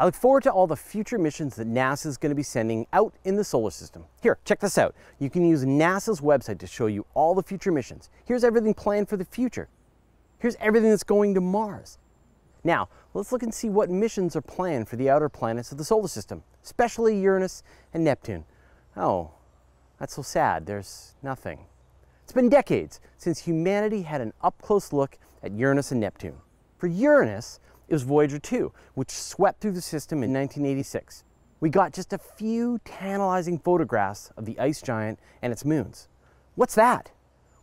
I look forward to all the future missions that NASA is going to be sending out in the solar system. Here, check this out. You can use NASA's website to show you all the future missions. Here's everything planned for the future. Here's everything that's going to Mars. Now, let's look and see what missions are planned for the outer planets of the solar system, especially Uranus and Neptune. Oh, that's so sad. There's nothing. It's been decades since humanity had an up close look at Uranus and Neptune. For Uranus, it was Voyager 2, which swept through the system in 1986. We got just a few tantalizing photographs of the ice giant and its moons. What's that?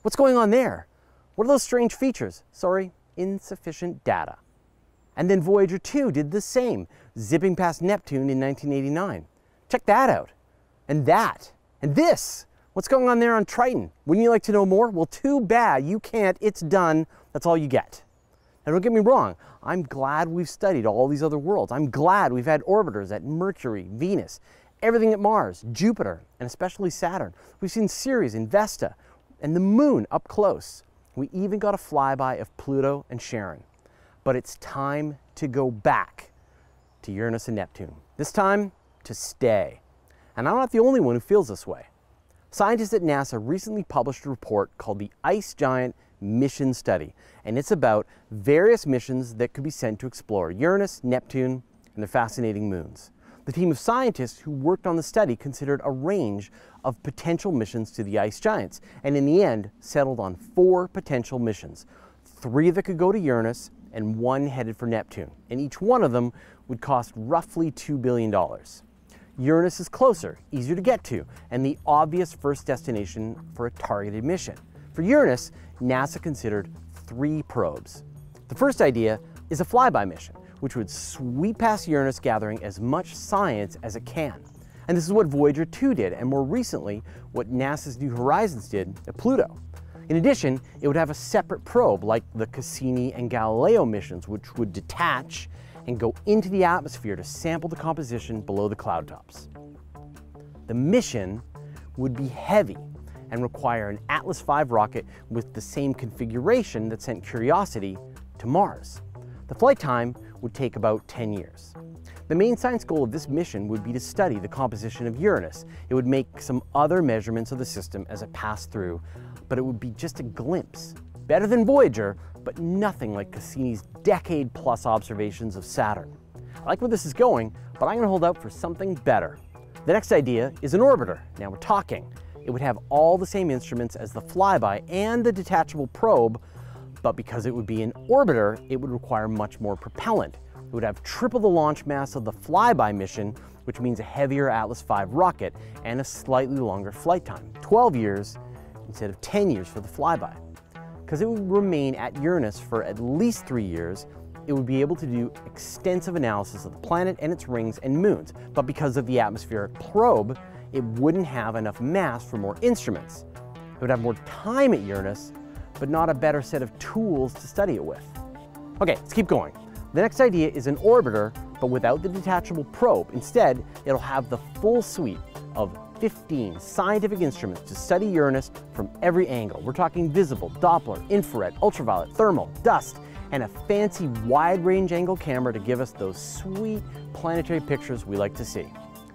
What's going on there? What are those strange features? Sorry, insufficient data. And then Voyager 2 did the same, zipping past Neptune in 1989. Check that out. And that. And this. What's going on there on Triton? Wouldn't you like to know more? Well, too bad. You can't. It's done. That's all you get. Now, don't get me wrong. I'm glad we've studied all these other worlds. I'm glad we've had orbiters at Mercury, Venus, everything at Mars, Jupiter, and especially Saturn. We've seen Ceres and Vesta and the moon up close. We even got a flyby of Pluto and Charon. But it's time to go back to Uranus and Neptune. This time, to stay. And I'm not the only one who feels this way. Scientists at NASA recently published a report called the Ice Giant Mission Study, and it's about various missions that could be sent to explore Uranus, Neptune, and their fascinating moons. The team of scientists who worked on the study considered a range of potential missions to the ice giants, and in the end settled on four potential missions. Three that could go to Uranus and one headed for Neptune, and each one of them would cost roughly $2 billion. Uranus is closer, easier to get to, and the obvious first destination for a targeted mission. For Uranus, NASA considered three probes. The first idea is a flyby mission, which would sweep past Uranus gathering as much science as it can. And this is what Voyager 2 did, and more recently, what NASA's New Horizons did at Pluto. In addition, it would have a separate probe like the Cassini and Galileo missions, which would detach and go into the atmosphere to sample the composition below the cloud tops. The mission would be heavy and require an Atlas V rocket with the same configuration that sent Curiosity to Mars. The flight time would take about 10 years. The main science goal of this mission would be to study the composition of Uranus. It would make some other measurements of the system as it passed through, but it would be just a glimpse. Better than Voyager, but nothing like Cassini's decade-plus observations of Saturn. I like where this is going, but I'm gonna hold out for something better. The next idea is an orbiter. Now we're talking. It would have all the same instruments as the flyby and the detachable probe, but because it would be an orbiter, it would require much more propellant. It would have triple the launch mass of the flyby mission, which means a heavier Atlas V rocket and a slightly longer flight time, 12 years instead of 10 years for the flyby. Because it would remain at Uranus for at least three years, it would be able to do extensive analysis of the planet and its rings and moons. But because of the atmospheric probe, it wouldn't have enough mass for more instruments. It would have more time at Uranus, but not a better set of tools to study it with. Okay, let's keep going. The next idea is an orbiter, but without the detachable probe. Instead, it'll have the full suite of 15 scientific instruments to study Uranus from every angle. We're talking visible, Doppler, infrared, ultraviolet, thermal, dust, and a fancy wide range angle camera to give us those sweet planetary pictures we like to see.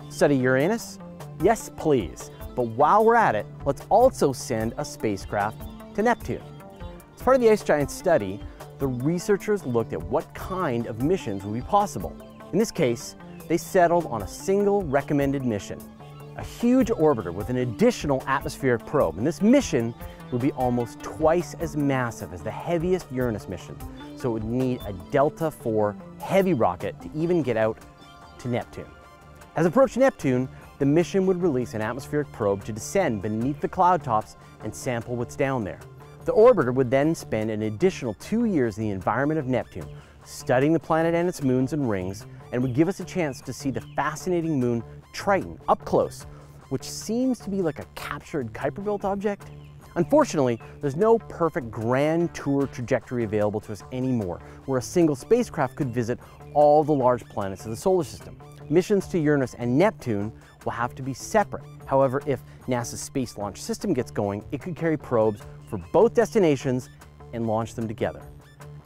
Study Uranus? Yes, please. But while we're at it, let's also send a spacecraft to Neptune. As part of the ice giant study, the researchers looked at what kind of missions would be possible. In this case, they settled on a single recommended mission, a huge orbiter with an additional atmospheric probe. And this mission would be almost twice as massive as the heaviest Uranus mission. So it would need a Delta IV heavy rocket to even get out to Neptune. As it approached Neptune, the mission would release an atmospheric probe to descend beneath the cloud tops and sample what's down there. The orbiter would then spend an additional two years in the environment of Neptune, studying the planet and its moons and rings, and would give us a chance to see the fascinating moon Triton up close, which seems to be like a captured Kuiper Belt object. Unfortunately, there's no perfect grand tour trajectory available to us anymore, where a single spacecraft could visit all the large planets of the solar system. Missions to Uranus and Neptune will have to be separate. However, if NASA's Space Launch System gets going, it could carry probes for both destinations and launch them together.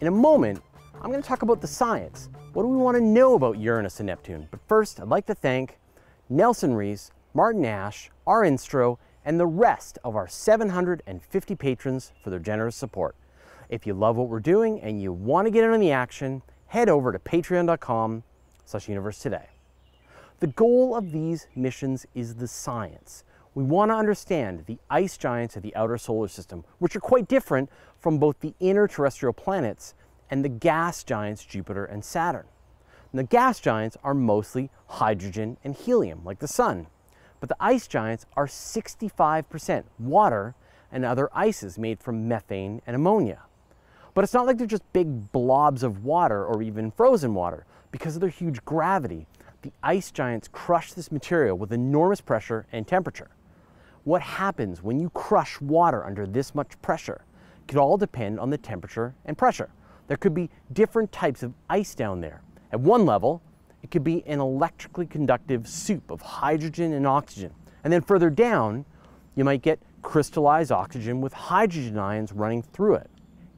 In a moment, I'm going to talk about the science, what do we want to know about Uranus and Neptune? But first, I'd like to thank Nelson Rees, Martin Ash, our Instro, and the rest of our 750 patrons for their generous support. If you love what we're doing and you want to get in on the action, head over to patreon.com slash universe today. The goal of these missions is the science. We want to understand the ice giants of the outer solar system, which are quite different from both the inner terrestrial planets and the gas giants Jupiter and Saturn. The gas giants are mostly hydrogen and helium, like the sun. But the ice giants are 65% water and other ices made from methane and ammonia. But it's not like they're just big blobs of water or even frozen water. Because of their huge gravity, the ice giants crush this material with enormous pressure and temperature. What happens when you crush water under this much pressure could all depend on the temperature and pressure. There could be different types of ice down there. At one level, it could be an electrically conductive soup of hydrogen and oxygen. And then further down, you might get crystallized oxygen with hydrogen ions running through it.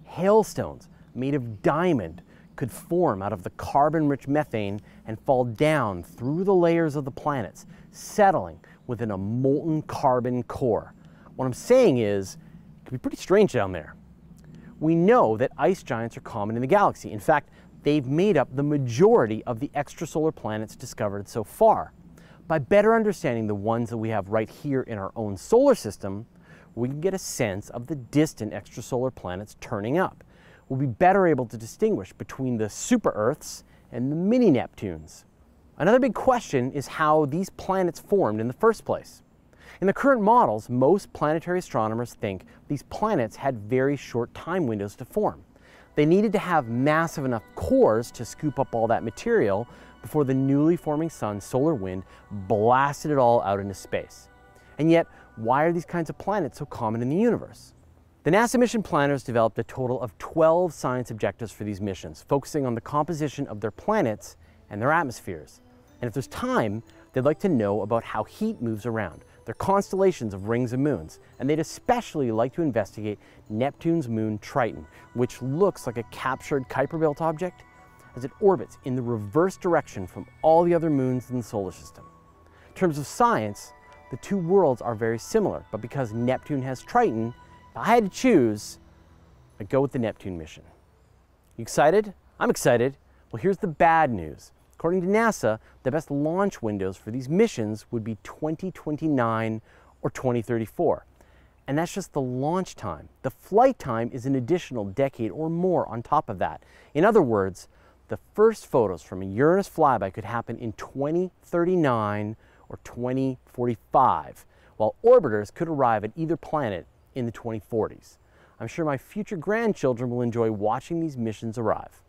Hailstones made of diamond could form out of the carbon-rich methane and fall down through the layers of the planets, settling within a molten carbon core. What I'm saying is, it could be pretty strange down there. We know that ice giants are common in the galaxy. In fact, they've made up the majority of the extrasolar planets discovered so far. By better understanding the ones that we have right here in our own solar system, we can get a sense of the distant extrasolar planets turning up. We'll be better able to distinguish between the super Earths and the mini Neptunes. Another big question is how these planets formed in the first place. In the current models, most planetary astronomers think these planets had very short time windows to form. They needed to have massive enough cores to scoop up all that material before the newly forming sun's solar wind blasted it all out into space. And yet, why are these kinds of planets so common in the universe? The NASA mission planners developed a total of 12 science objectives for these missions, focusing on the composition of their planets and their atmospheres. And if there's time, they'd like to know about how heat moves around, their constellations of rings and moons, and they'd especially like to investigate Neptune's moon Triton, which looks like a captured Kuiper Belt object as it orbits in the reverse direction from all the other moons in the solar system. In terms of science, the two worlds are very similar, but because Neptune has Triton, if I had to choose, I'd go with the Neptune mission. You excited? I'm excited. Well, here's the bad news. According to NASA, the best launch windows for these missions would be 2029 or 2034. And that's just the launch time. The flight time is an additional decade or more on top of that. In other words, the first photos from a Uranus flyby could happen in 2039 or 2045, while orbiters could arrive at either planet in the 2040s. I'm sure my future grandchildren will enjoy watching these missions arrive.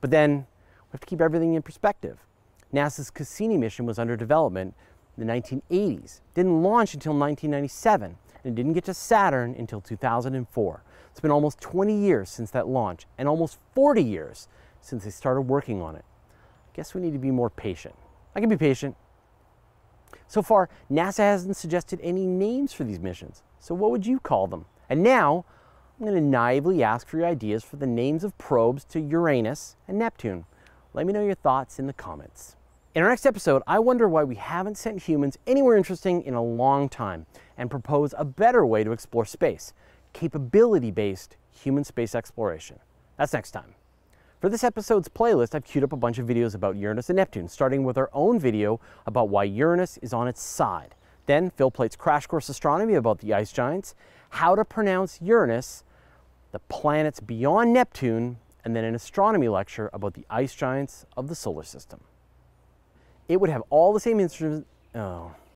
But then we have to keep everything in perspective. NASA's Cassini mission was under development in the 1980s, didn't launch until 1997, and didn't get to Saturn until 2004. It's been almost 20 years since that launch, and almost 40 years since they started working on it. I guess we need to be more patient. I can be patient. So far, NASA hasn't suggested any names for these missions. So what would you call them? And now, I'm going to naively ask for your ideas for the names of probes to Uranus and Neptune. Let me know your thoughts in the comments. In our next episode, I wonder why we haven't sent humans anywhere interesting in a long time and propose a better way to explore space, capability-based human space exploration. That's next time. For this episode's playlist, I've queued up a bunch of videos about Uranus and Neptune, starting with our own video about why Uranus is on its side. Then Phil Plait's Crash Course Astronomy about the ice giants, how to pronounce Uranus, the planets beyond Neptune, and then an astronomy lecture about the ice giants of the solar system. It would have all the same instruments. Oh.